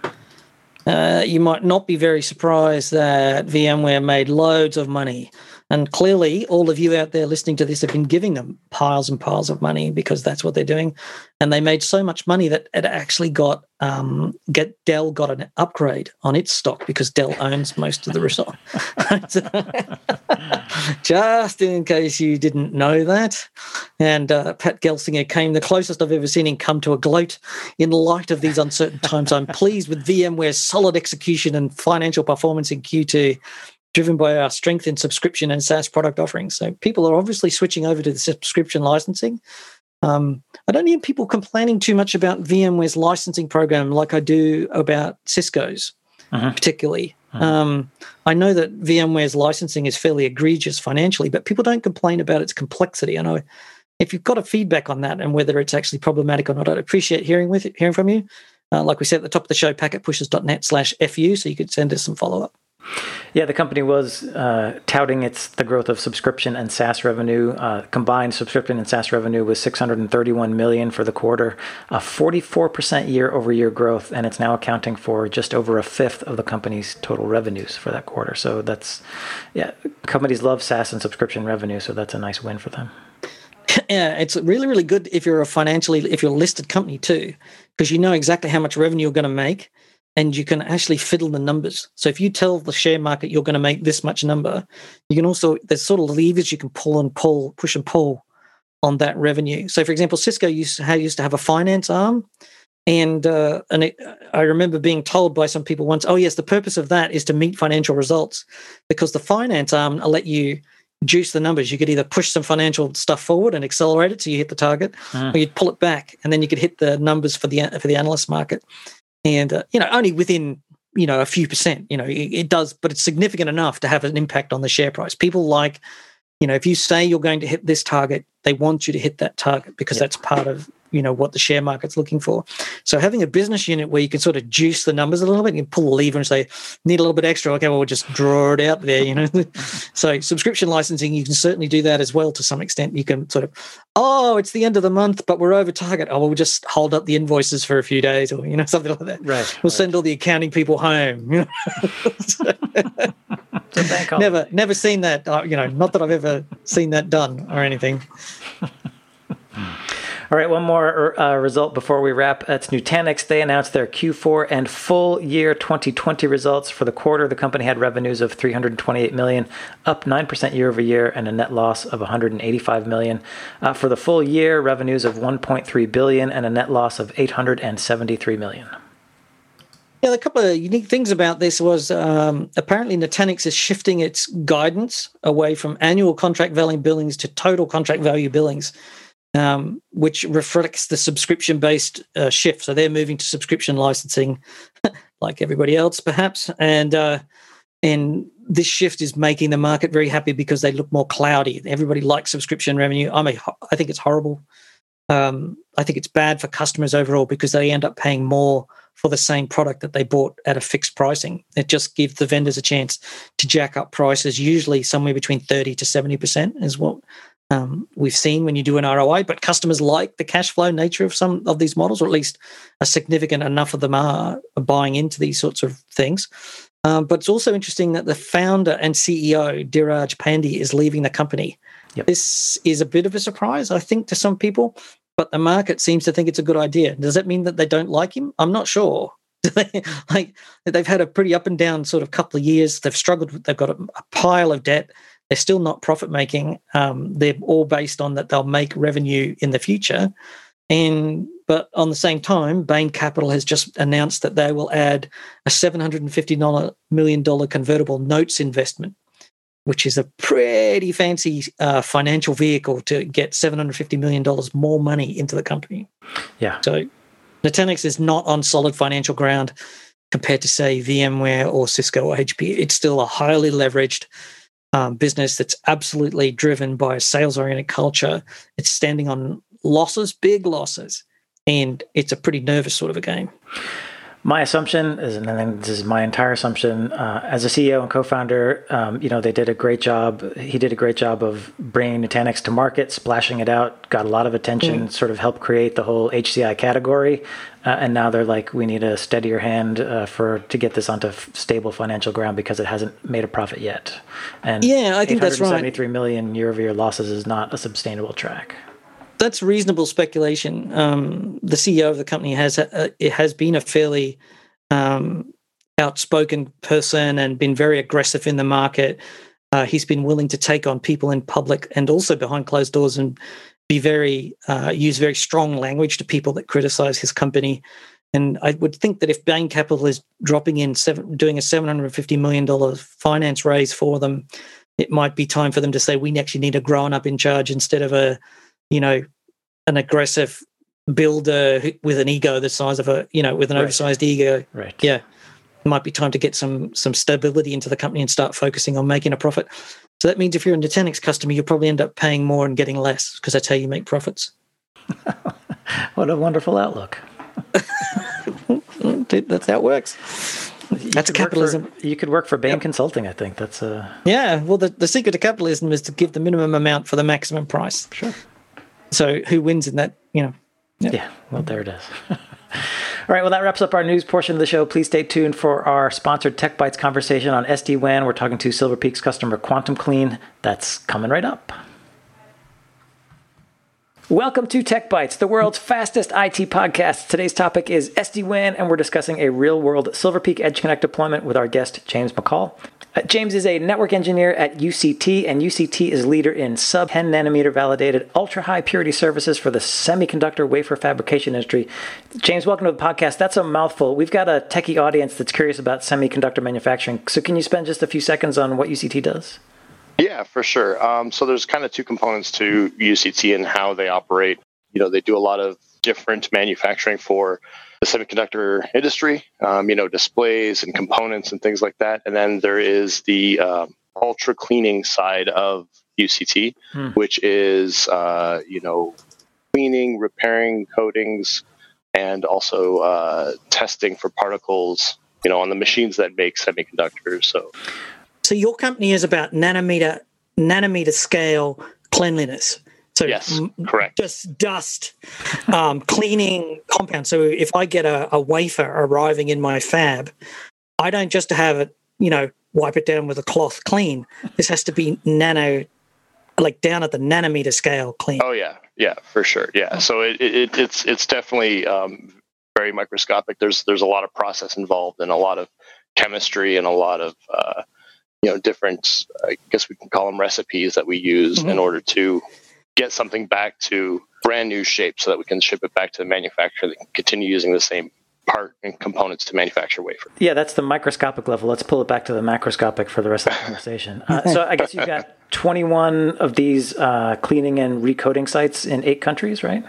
Uh, you might not be very surprised that VMware made loads of money and clearly, all of you out there listening to this have been giving them piles and piles of money because that's what they're doing. And they made so much money that it actually got um, get Dell got an upgrade on its stock because Dell owns most of the result. Just in case you didn't know that, and uh, Pat Gelsinger came the closest I've ever seen him come to a gloat. In light of these uncertain times, I'm pleased with VMware's solid execution and financial performance in Q2 driven by our strength in subscription and SaaS product offerings. So people are obviously switching over to the subscription licensing. Um, I don't hear people complaining too much about VMware's licensing program like I do about Cisco's, uh-huh. particularly. Uh-huh. Um, I know that VMware's licensing is fairly egregious financially, but people don't complain about its complexity. And I, if you've got a feedback on that and whether it's actually problematic or not, I'd appreciate hearing with hearing from you. Uh, like we said at the top of the show, packetpushers.net slash FU, so you could send us some follow up. Yeah, the company was uh, touting its the growth of subscription and SaaS revenue. Uh, combined subscription and SaaS revenue was 631 million for the quarter, a 44% year-over-year growth, and it's now accounting for just over a fifth of the company's total revenues for that quarter. So that's yeah, companies love SaaS and subscription revenue, so that's a nice win for them. Yeah, it's really really good if you're a financially if you're a listed company too, because you know exactly how much revenue you're going to make and you can actually fiddle the numbers. So if you tell the share market you're going to make this much number, you can also there's sort of levers you can pull and pull, push and pull on that revenue. So for example, Cisco used to, used to have a finance arm, and uh, and it, I remember being told by some people once, oh yes, the purpose of that is to meet financial results, because the finance arm will let you juice the numbers. You could either push some financial stuff forward and accelerate it so you hit the target, uh-huh. or you'd pull it back and then you could hit the numbers for the for the analyst market and uh, you know only within you know a few percent you know it, it, does but it's significant enough to have an impact on the share price. People like you know if you say you're going to hit this target they want you to hit that target because that's part of you know what the share market's looking for. So having a business unit where you can sort of juice the numbers a little bit, you can pull the lever and say, need a little bit extra. Okay, well we'll just draw it out there, you know. so subscription licensing, you can certainly do that as well to some extent. You can sort of, oh, it's the end of the month, but we're over target. Oh, well, we'll just hold up the invoices for a few days, or you know something like that. Right. We'll right. send all the accounting people home. You know? never, never seen that. Uh, you know, not that I've ever seen that done or anything. All right, one more uh, result before we wrap. It's Nutanix. They announced their Q4 and full year 2020 results. For the quarter, the company had revenues of 328 million, up 9% year over year, and a net loss of 185 million. Uh, for the full year, revenues of 1.3 billion and a net loss of 873 million. Yeah, a couple of unique things about this was um, apparently Nutanix is shifting its guidance away from annual contract value billings to total contract value billings um, which reflects the subscription based uh, shift. So they're moving to subscription licensing, like everybody else, perhaps. And uh, and this shift is making the market very happy because they look more cloudy. Everybody likes subscription revenue. I'm a, I think it's horrible. Um, I think it's bad for customers overall because they end up paying more for the same product that they bought at a fixed pricing. It just gives the vendors a chance to jack up prices, usually somewhere between 30 to 70% is what um, we've seen when you do an ROI. But customers like the cash flow nature of some of these models, or at least a significant enough of them are buying into these sorts of things. Um, but it's also interesting that the founder and CEO, Dheeraj Pandey, is leaving the company. Yep. This is a bit of a surprise, I think, to some people, but the market seems to think it's a good idea. Does that mean that they don't like him? I'm not sure. like they've had a pretty up and down sort of couple of years. They've struggled. They've got a, a pile of debt. They're still not profit making. Um, they're all based on that they'll make revenue in the future. And but on the same time, Bain Capital has just announced that they will add a $750 million convertible notes investment, which is a pretty fancy uh, financial vehicle to get $750 million more money into the company. Yeah. So Nutanix is not on solid financial ground compared to, say, VMware or Cisco or HP. It's still a highly leveraged um, business that's absolutely driven by a sales oriented culture. It's standing on losses, big losses, and it's a pretty nervous sort of a game. My assumption is, and this is my entire assumption, uh, as a CEO and co-founder, um, you know, they did a great job. He did a great job of bringing Nutanix to market, splashing it out, got a lot of attention, mm. sort of helped create the whole HCI category. Uh, and now they're like, we need a steadier hand uh, for to get this onto f- stable financial ground because it hasn't made a profit yet. And yeah, I think that's right. Seventy-three million year-over-year losses is not a sustainable track that's reasonable speculation. Um, the CEO of the company has uh, it has been a fairly um, outspoken person and been very aggressive in the market. Uh, he's been willing to take on people in public and also behind closed doors and be very uh, use very strong language to people that criticize his company. And I would think that if Bain Capital is dropping in seven, doing a seven hundred fifty million dollars finance raise for them, it might be time for them to say we actually need a grown up in charge instead of a you know, an aggressive builder with an ego the size of a, you know, with an right. oversized ego. Right. Yeah. It might be time to get some some stability into the company and start focusing on making a profit. So that means if you're a Nutanix customer, you'll probably end up paying more and getting less because that's how you make profits. what a wonderful outlook. that's how it works. You that's capitalism. For, you could work for Bain yep. Consulting, I think. That's a uh, yeah. Well, the, the secret to capitalism is to give the minimum amount for the maximum price. Sure. So who wins in that? You know. Yeah. yeah well, there it is. All right, well, that wraps up our news portion of the show. Please stay tuned for our sponsored Tech Bytes conversation on SD WAN. We're talking to Silver Peak's customer Quantum Clean. That's coming right up. Welcome to Tech Bytes, the world's fastest IT podcast. Today's topic is SD WAN, and we're discussing a real world Silver Peak Edge Connect deployment with our guest, James McCall. Uh, James is a network engineer at UCT, and UCT is leader in sub 10 nanometer validated ultra high purity services for the semiconductor wafer fabrication industry. James, welcome to the podcast. That's a mouthful. We've got a techie audience that's curious about semiconductor manufacturing. So, can you spend just a few seconds on what UCT does? Yeah, for sure. Um, so, there's kind of two components to UCT and how they operate. You know, they do a lot of different manufacturing for the semiconductor industry, um, you know, displays and components and things like that. And then there is the uh, ultra cleaning side of UCT, hmm. which is, uh, you know, cleaning, repairing coatings, and also uh, testing for particles, you know, on the machines that make semiconductors. So, so your company is about nanometer nanometer scale cleanliness. So yes, correct. Just dust, um, cleaning compound. So if I get a, a, wafer arriving in my fab, I don't just have it, you know, wipe it down with a cloth clean. This has to be nano, like down at the nanometer scale clean. Oh yeah, yeah, for sure. Yeah. So it, it it's it's definitely um, very microscopic. There's there's a lot of process involved and a lot of chemistry and a lot of uh, you know different. I guess we can call them recipes that we use mm-hmm. in order to get something back to brand new shape so that we can ship it back to the manufacturer that can continue using the same part and components to manufacture wafer. Yeah, that's the microscopic level. Let's pull it back to the macroscopic for the rest of the conversation. Uh, so I guess you've got 21 of these uh, cleaning and recoding sites in eight countries, right?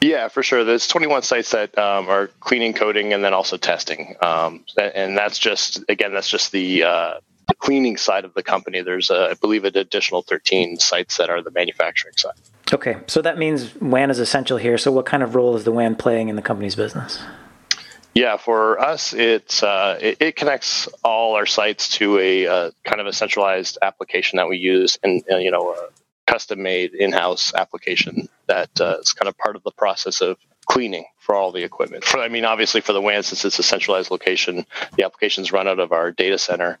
Yeah, for sure. There's 21 sites that um, are cleaning, coding, and then also testing. Um, and that's just again, that's just the uh, cleaning side of the company, there's, a, I believe, an additional 13 sites that are the manufacturing side. Okay, so that means WAN is essential here. So, what kind of role is the WAN playing in the company's business? Yeah, for us, it's uh, it, it, connects all our sites to a uh, kind of a centralized application that we use, and uh, you know, a custom-made in-house application that uh, is kind of part of the process of cleaning for all the equipment. For, I mean, obviously, for the WAN, since it's a centralized location, the applications run out of our data center.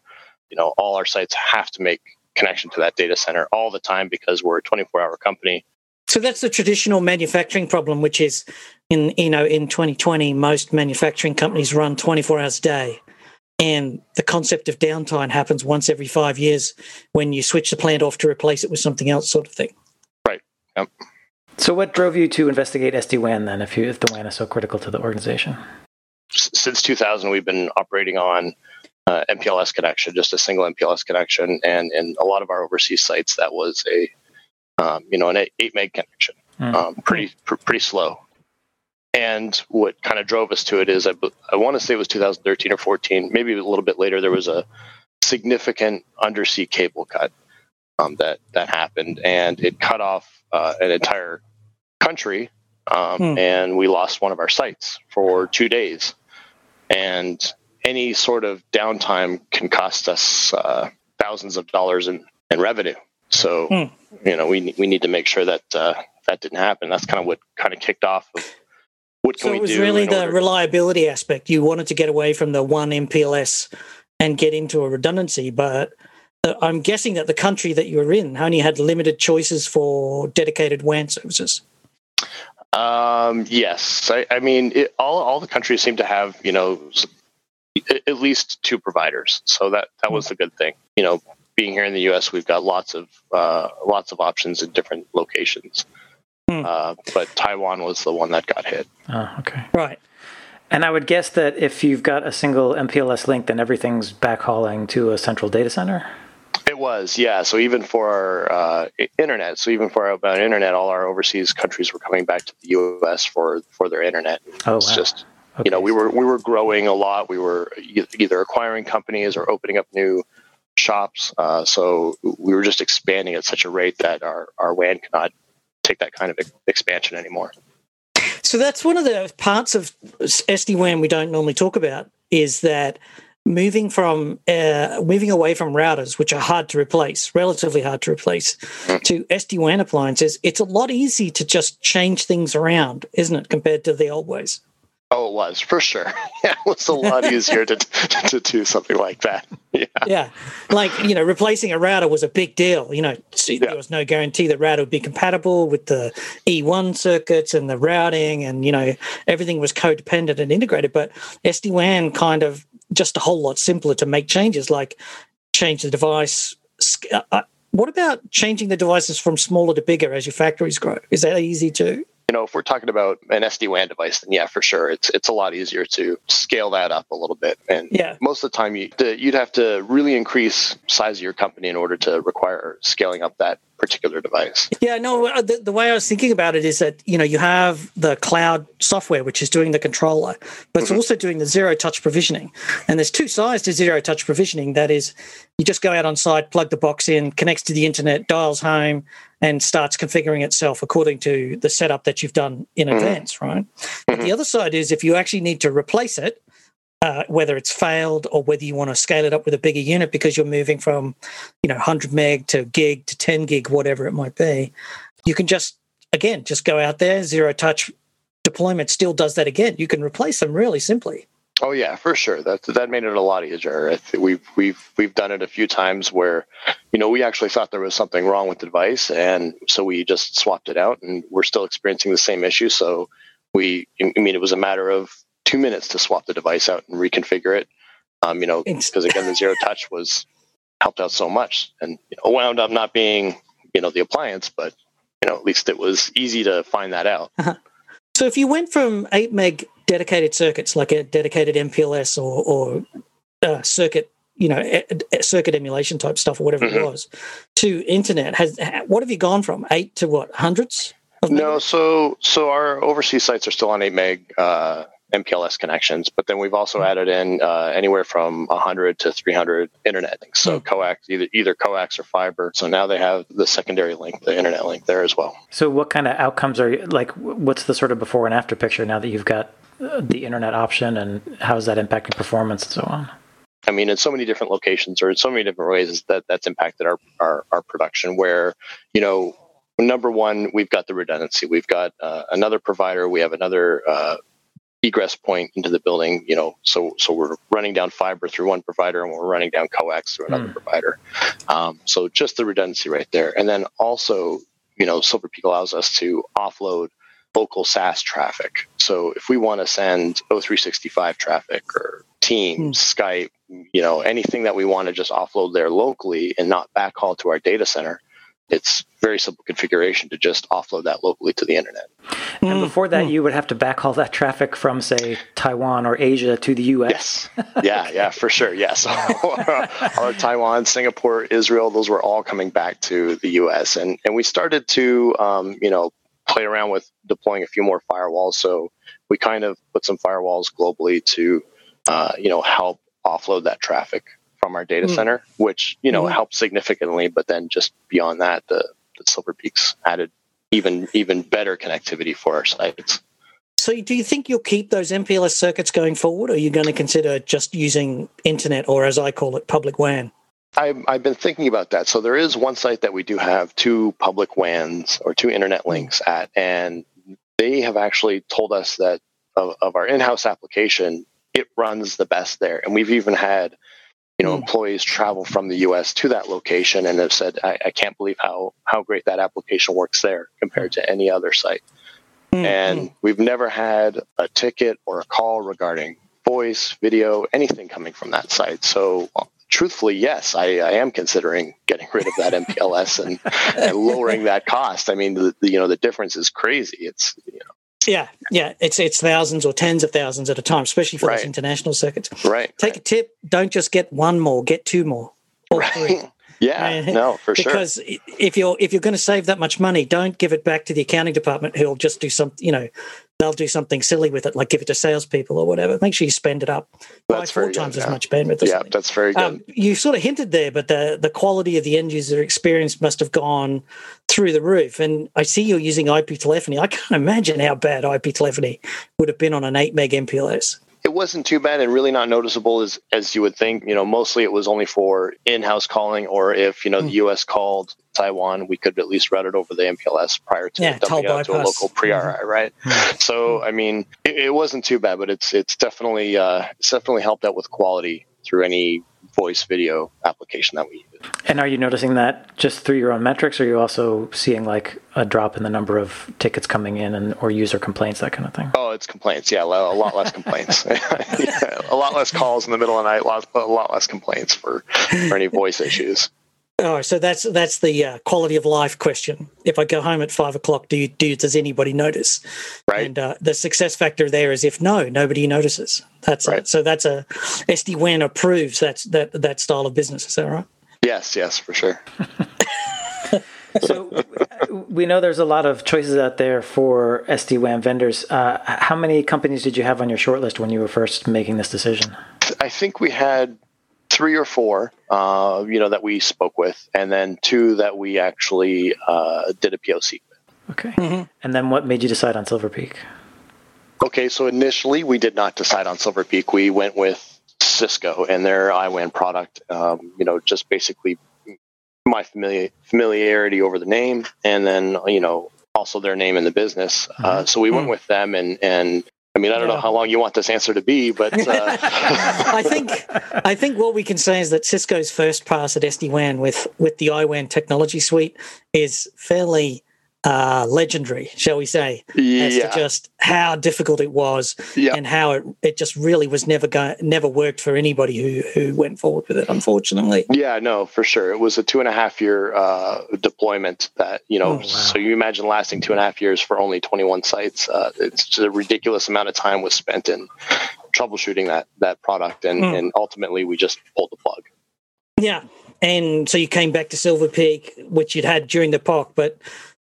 You know, all our sites have to make connection to that data center all the time because we're a 24-hour company so that's the traditional manufacturing problem, which is in you know in 2020 most manufacturing companies run 24 hours a day, and the concept of downtime happens once every five years when you switch the plant off to replace it with something else, sort of thing. Right. Yep. So, what drove you to investigate SD WAN then, if you if the WAN is so critical to the organization? Since 2000, we've been operating on uh, MPLS connection, just a single MPLS connection, and in a lot of our overseas sites, that was a um, you know, an eight, eight meg connection, mm. um, pretty pr- pretty slow. And what kind of drove us to it is I, I want to say it was 2013 or 14, maybe a little bit later. There was a significant undersea cable cut um, that that happened, and it cut off uh, an entire country, um, mm. and we lost one of our sites for two days. And any sort of downtime can cost us uh, thousands of dollars in, in revenue. So, hmm. you know, we we need to make sure that uh, that didn't happen. That's kind of what kind of kicked off. Of what can we do. so it was really the order- reliability aspect. You wanted to get away from the one MPLS and get into a redundancy, but I'm guessing that the country that you were in only had limited choices for dedicated WAN services. Um, yes, I, I mean, it, all all the countries seem to have you know at least two providers, so that that was a good thing. You know, being here in the U.S., we've got lots of uh, lots of options in different locations. Hmm. Uh, but Taiwan was the one that got hit. Oh, okay. Right. And I would guess that if you've got a single MPLS link, then everything's backhauling to a central data center. It was, yeah. So even for our uh, internet, so even for our internet, all our overseas countries were coming back to the U.S. for for their internet. Oh, it's wow. just okay. you know we were we were growing a lot. We were either acquiring companies or opening up new shops. Uh, so we were just expanding at such a rate that our, our WAN cannot take that kind of expansion anymore. So that's one of the parts of SD WAN we don't normally talk about is that moving from uh, moving away from routers, which are hard to replace, relatively hard to replace, mm. to SD WAN appliances, it's a lot easier to just change things around, isn't it, compared to the old ways? Oh, it was for sure. Yeah, it was a lot easier to to do something like that. Yeah. Yeah, like you know, replacing a router was a big deal. You know, there yeah. was no guarantee that router would be compatible with the E1 circuits and the routing, and you know, everything was codependent and integrated. But SD WAN kind of just a whole lot simpler to make changes, like change the device. Uh, uh, what about changing the devices from smaller to bigger as your factories grow? Is that easy too? You know, if we're talking about an SD WAN device, then yeah, for sure, it's it's a lot easier to scale that up a little bit. And yeah. most of the time, you you'd have to really increase size of your company in order to require scaling up that particular device. Yeah, no, uh, the, the, way I was thinking about it is that, you know, you have the cloud software, which is doing the controller, but it's mm-hmm. also doing the zero touch provisioning. And there's two sides to zero touch provisioning. That is, you just go out on site, plug the box in, connects to the internet, dials home, and starts configuring itself according to the setup that you've done in mm-hmm. advance, right? Mm-hmm. But the other side is if you actually need to replace it, uh, whether it's failed or whether you want to scale it up with a bigger unit because you're moving from, you know, 100 meg to gig to 10 gig, whatever it might be, you can just, again, just go out there, zero touch deployment still does that again. You can replace them really simply. Oh yeah, for sure. That that made it a lot easier. We've we've we've done it a few times where, you know, we actually thought there was something wrong with the device, and so we just swapped it out, and we're still experiencing the same issue. So we, I mean, it was a matter of two minutes to swap the device out and reconfigure it. Um, you know, because again, the zero touch was helped out so much, and you know, wound up not being you know the appliance, but you know, at least it was easy to find that out. Uh-huh. So if you went from eight meg dedicated circuits like a dedicated MPLS or, or uh, circuit, you know, circuit emulation type stuff or whatever mm-hmm. it was, to internet, has what have you gone from eight to what hundreds? No, so so our overseas sites are still on eight meg uh, MPLS connections, but then we've also added in uh, anywhere from 100 to 300 internet links. So mm. coax, either either coax or fiber. So now they have the secondary link, the internet link there as well. So what kind of outcomes are you, like? What's the sort of before and after picture now that you've got uh, the internet option, and how is that impacting performance and so on? I mean, in so many different locations or in so many different ways that that's impacted our, our, our production where, you know, number one, we've got the redundancy. We've got uh, another provider. We have another uh, egress point into the building. You know, so so we're running down fiber through one provider and we're running down coax through another mm. provider. Um, so just the redundancy right there, and then also, you know, Silver Peak allows us to offload local SaaS traffic. So if we want to send O365 traffic or Teams, mm. Skype, you know, anything that we want to just offload there locally and not backhaul to our data center, it's very simple configuration to just offload that locally to the internet. And before that, you would have to backhaul that traffic from, say, Taiwan or Asia to the U.S. Yes. Yeah, yeah, for sure. Yes. Our Taiwan, Singapore, Israel, those were all coming back to the U.S. And and we started to, um, you know, play around with deploying a few more firewalls. So we kind of put some firewalls globally to, uh, you know, help offload that traffic from our data mm. center, which you know mm. helped significantly. But then just beyond that, the, the Silver Peaks added even even better connectivity for our sites. So, do you think you'll keep those MPLS circuits going forward, or are you going to consider just using internet, or as I call it, public WAN? I've, I've been thinking about that. So there is one site that we do have two public WANs or two internet hmm. links at, and they have actually told us that of, of our in-house application, it runs the best there. And we've even had you know, hmm. employees travel from the U.S. to that location and have said, I, I, can't believe how how great that application works there compared to any other site. Mm-hmm. And we've never had a ticket or a call regarding voice, video, anything coming from that site. So, truthfully, yes, I, I am considering getting rid of that MPLS and, and lowering that cost. I mean, the, the, you know, the difference is crazy. It's you know, yeah, yeah, it's it's thousands or tens of thousands at a time, especially for right. those international circuits. Right. Take right. a tip: don't just get one more, get two more, or right. three. Yeah, uh, no, for because sure. Because if you're if you're going to save that much money, don't give it back to the accounting department who'll just do some, you know, they'll do something silly with it, like give it to salespeople or whatever. Make sure you spend it up that's by four times good, as much bandwidth. yeah, that's very good. Um, you sort of hinted there, but the the quality of the end user experience must have gone through the roof. And I see you're using IP telephony. I can't imagine how bad IP telephony would have been on an eight meg MPLS it wasn't too bad and really not noticeable as as you would think. You know, mostly it was only for in-house calling, or if you know mm. the hmm. U.S. called Taiwan, we could at least route it over the MPLS prior to yeah, dumping out to a local PRI, mm-hmm. right? Mm. So, I mean, it, it, wasn't too bad, but it's it's definitely uh, it's definitely helped out with quality through any voice video application that we use. And are you noticing that just through your own metrics, or are you also seeing like a drop in the number of tickets coming in and or user complaints, that kind of thing? Oh, it's complaints. Yeah, a lot less complaints. yeah, a lot less calls in the middle of the night. A lot, a lot less complaints for, for any voice issues. Oh, so that's that's the uh, quality of life question. If I go home at five o'clock, do you, do does anybody notice? Right. And uh, the success factor there is if no, nobody notices. That's right. A, so that's a SD WAN approves that's that that style of business. Is that right? Yes, yes, for sure. so we know there's a lot of choices out there for SD WAN vendors. Uh, how many companies did you have on your shortlist when you were first making this decision? I think we had three or four, uh, you know, that we spoke with, and then two that we actually uh, did a POC with. Okay. Mm-hmm. And then what made you decide on Silver Peak? Okay, so initially we did not decide on Silver Peak. We went with Cisco and their iWAN product. Um, you know, just basically my familiar, familiarity over the name, and then you know also their name in the business. Uh, mm-hmm. Uh, so we went mm. with them, and and I mean, I don't yeah. know how long you want this answer to be, but uh... I think I think what we can say is that Cisco's first pass at SD WAN with with the iWAN technology suite is fairly uh, legendary, shall we say, yeah. as to just how difficult it was yeah. and how it, it just really was never going, never worked for anybody who who went forward with it. Unfortunately. Yeah, no, for sure. It was a two and a half year uh, deployment that you know. Oh, wow. So you imagine lasting two and a half years for only twenty one sites. Uh, it's just a ridiculous amount of time was spent in troubleshooting that that product, and mm. and ultimately we just pulled the plug. Yeah, and so you came back to Silver Peak, which you'd had during the POC, but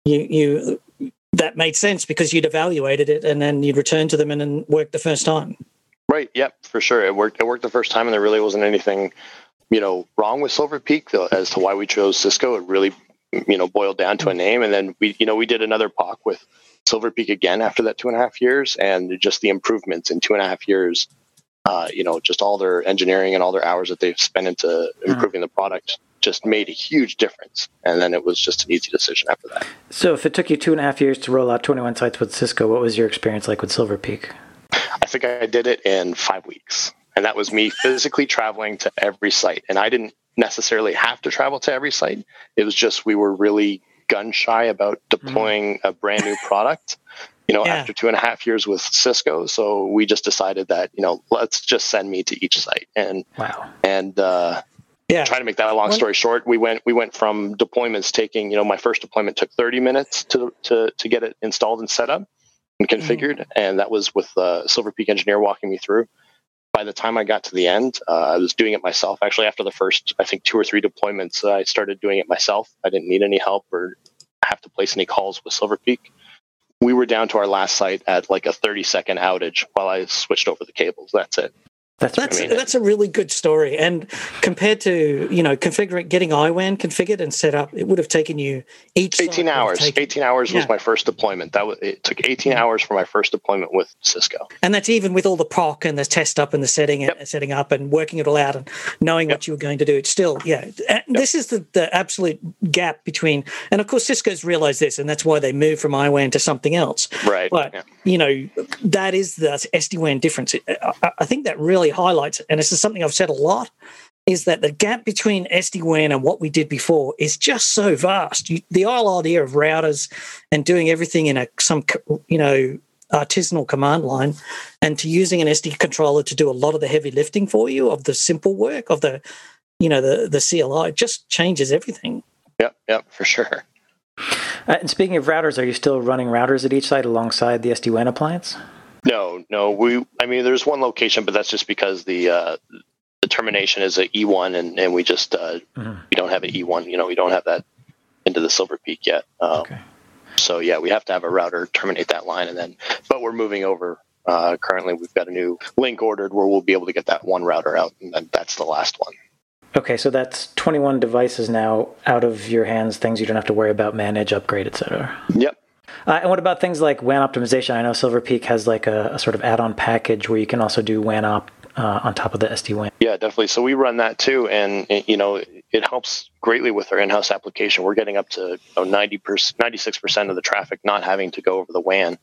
you you that made sense because you'd evaluated it and then you'd return to them and then work the first time. Right. Yep. For sure. It worked. It worked the first time, and there really wasn't anything, you know, wrong with Silver Peak though, as to why we chose Cisco. It really, you know, boiled down to a name, and then we, you know, we did another POC with Silver Peak again after that two and a half years, and just the improvements in two and a half years. Uh, you know, just all their engineering and all their hours that they've spent into improving mm. the product just made a huge difference. And then it was just an easy decision after that. So, if it took you two and a half years to roll out 21 sites with Cisco, what was your experience like with Silver Peak? I think I did it in five weeks. And that was me physically traveling to every site. And I didn't necessarily have to travel to every site. It was just we were really gun shy about deploying mm-hmm. a brand new product, you know, yeah. after two and a half years with Cisco. So we just decided that, you know, let's just send me to each site. And wow. And uh yeah. Trying to make that a long story short, we went we went from deployments taking, you know, my first deployment took 30 minutes to to to get it installed and set up and configured, mm-hmm. and that was with uh, Silver Peak engineer walking me through. By the time I got to the end, uh, I was doing it myself. Actually, after the first, I think two or three deployments, uh, I started doing it myself. I didn't need any help or have to place any calls with Silver Peak. We were down to our last site at like a 30 second outage while I switched over the cables. That's it. That's that's, I mean. that's a really good story. And compared to you know configuring getting IWAN configured and set up, it would have taken you each eighteen hours. Taken, eighteen hours yeah. was my first deployment. That was it took eighteen yeah. hours for my first deployment with Cisco. And that's even with all the proc and the test up and the setting yep. and setting up and working it all out and knowing yep. what you were going to do. It's still yeah. Yep. This is the, the absolute gap between and of course Cisco's realized this and that's why they moved from IWAN to something else. Right. But yeah. you know that is the SD WAN difference. I, I think that really really highlights and this is something I've said a lot, is that the gap between SD-WAN and what we did before is just so vast. You, the whole idea of routers and doing everything in a some you know artisanal command line, and to using an SD controller to do a lot of the heavy lifting for you of the simple work of the you know the the CLI just changes everything. Yep, yep, for sure. Uh, and speaking of routers, are you still running routers at each site alongside the SD WAN appliance? No, no. We, I mean, there's one location, but that's just because the uh, the termination is a E1, and, and we just uh, mm-hmm. we don't have an E1. You know, we don't have that into the Silver Peak yet. Um, okay. So yeah, we have to have a router terminate that line, and then. But we're moving over. Uh, currently, we've got a new link ordered where we'll be able to get that one router out, and then that's the last one. Okay, so that's 21 devices now out of your hands, things you don't have to worry about, manage, upgrade, etc. Yep. Uh, and what about things like WAN optimization? I know Silver Peak has like a, a sort of add-on package where you can also do WAN op uh, on top of the SD WAN. Yeah, definitely. So we run that too, and you know it helps greatly with our in-house application. We're getting up to 90 96 percent of the traffic not having to go over the WAN.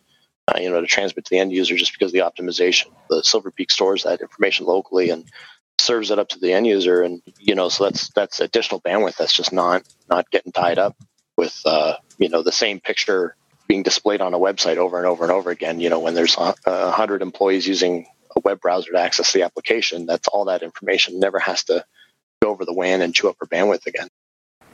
Uh, you know, to transmit to the end user just because of the optimization. The Silver Peak stores that information locally and serves it up to the end user, and you know, so that's that's additional bandwidth that's just not not getting tied up with uh, you know the same picture being displayed on a website over and over and over again. You know, when there's a hundred employees using a web browser to access the application, that's all that information never has to go over the WAN and chew up our bandwidth again.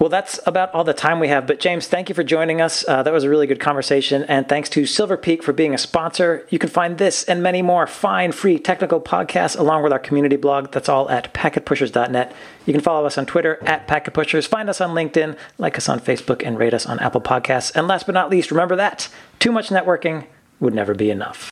Well, that's about all the time we have. But James, thank you for joining us. Uh, that was a really good conversation. And thanks to Silver Peak for being a sponsor. You can find this and many more fine, free technical podcasts along with our community blog. That's all at packetpushers.net. You can follow us on Twitter at packetpushers. Find us on LinkedIn, like us on Facebook, and rate us on Apple Podcasts. And last but not least, remember that too much networking would never be enough.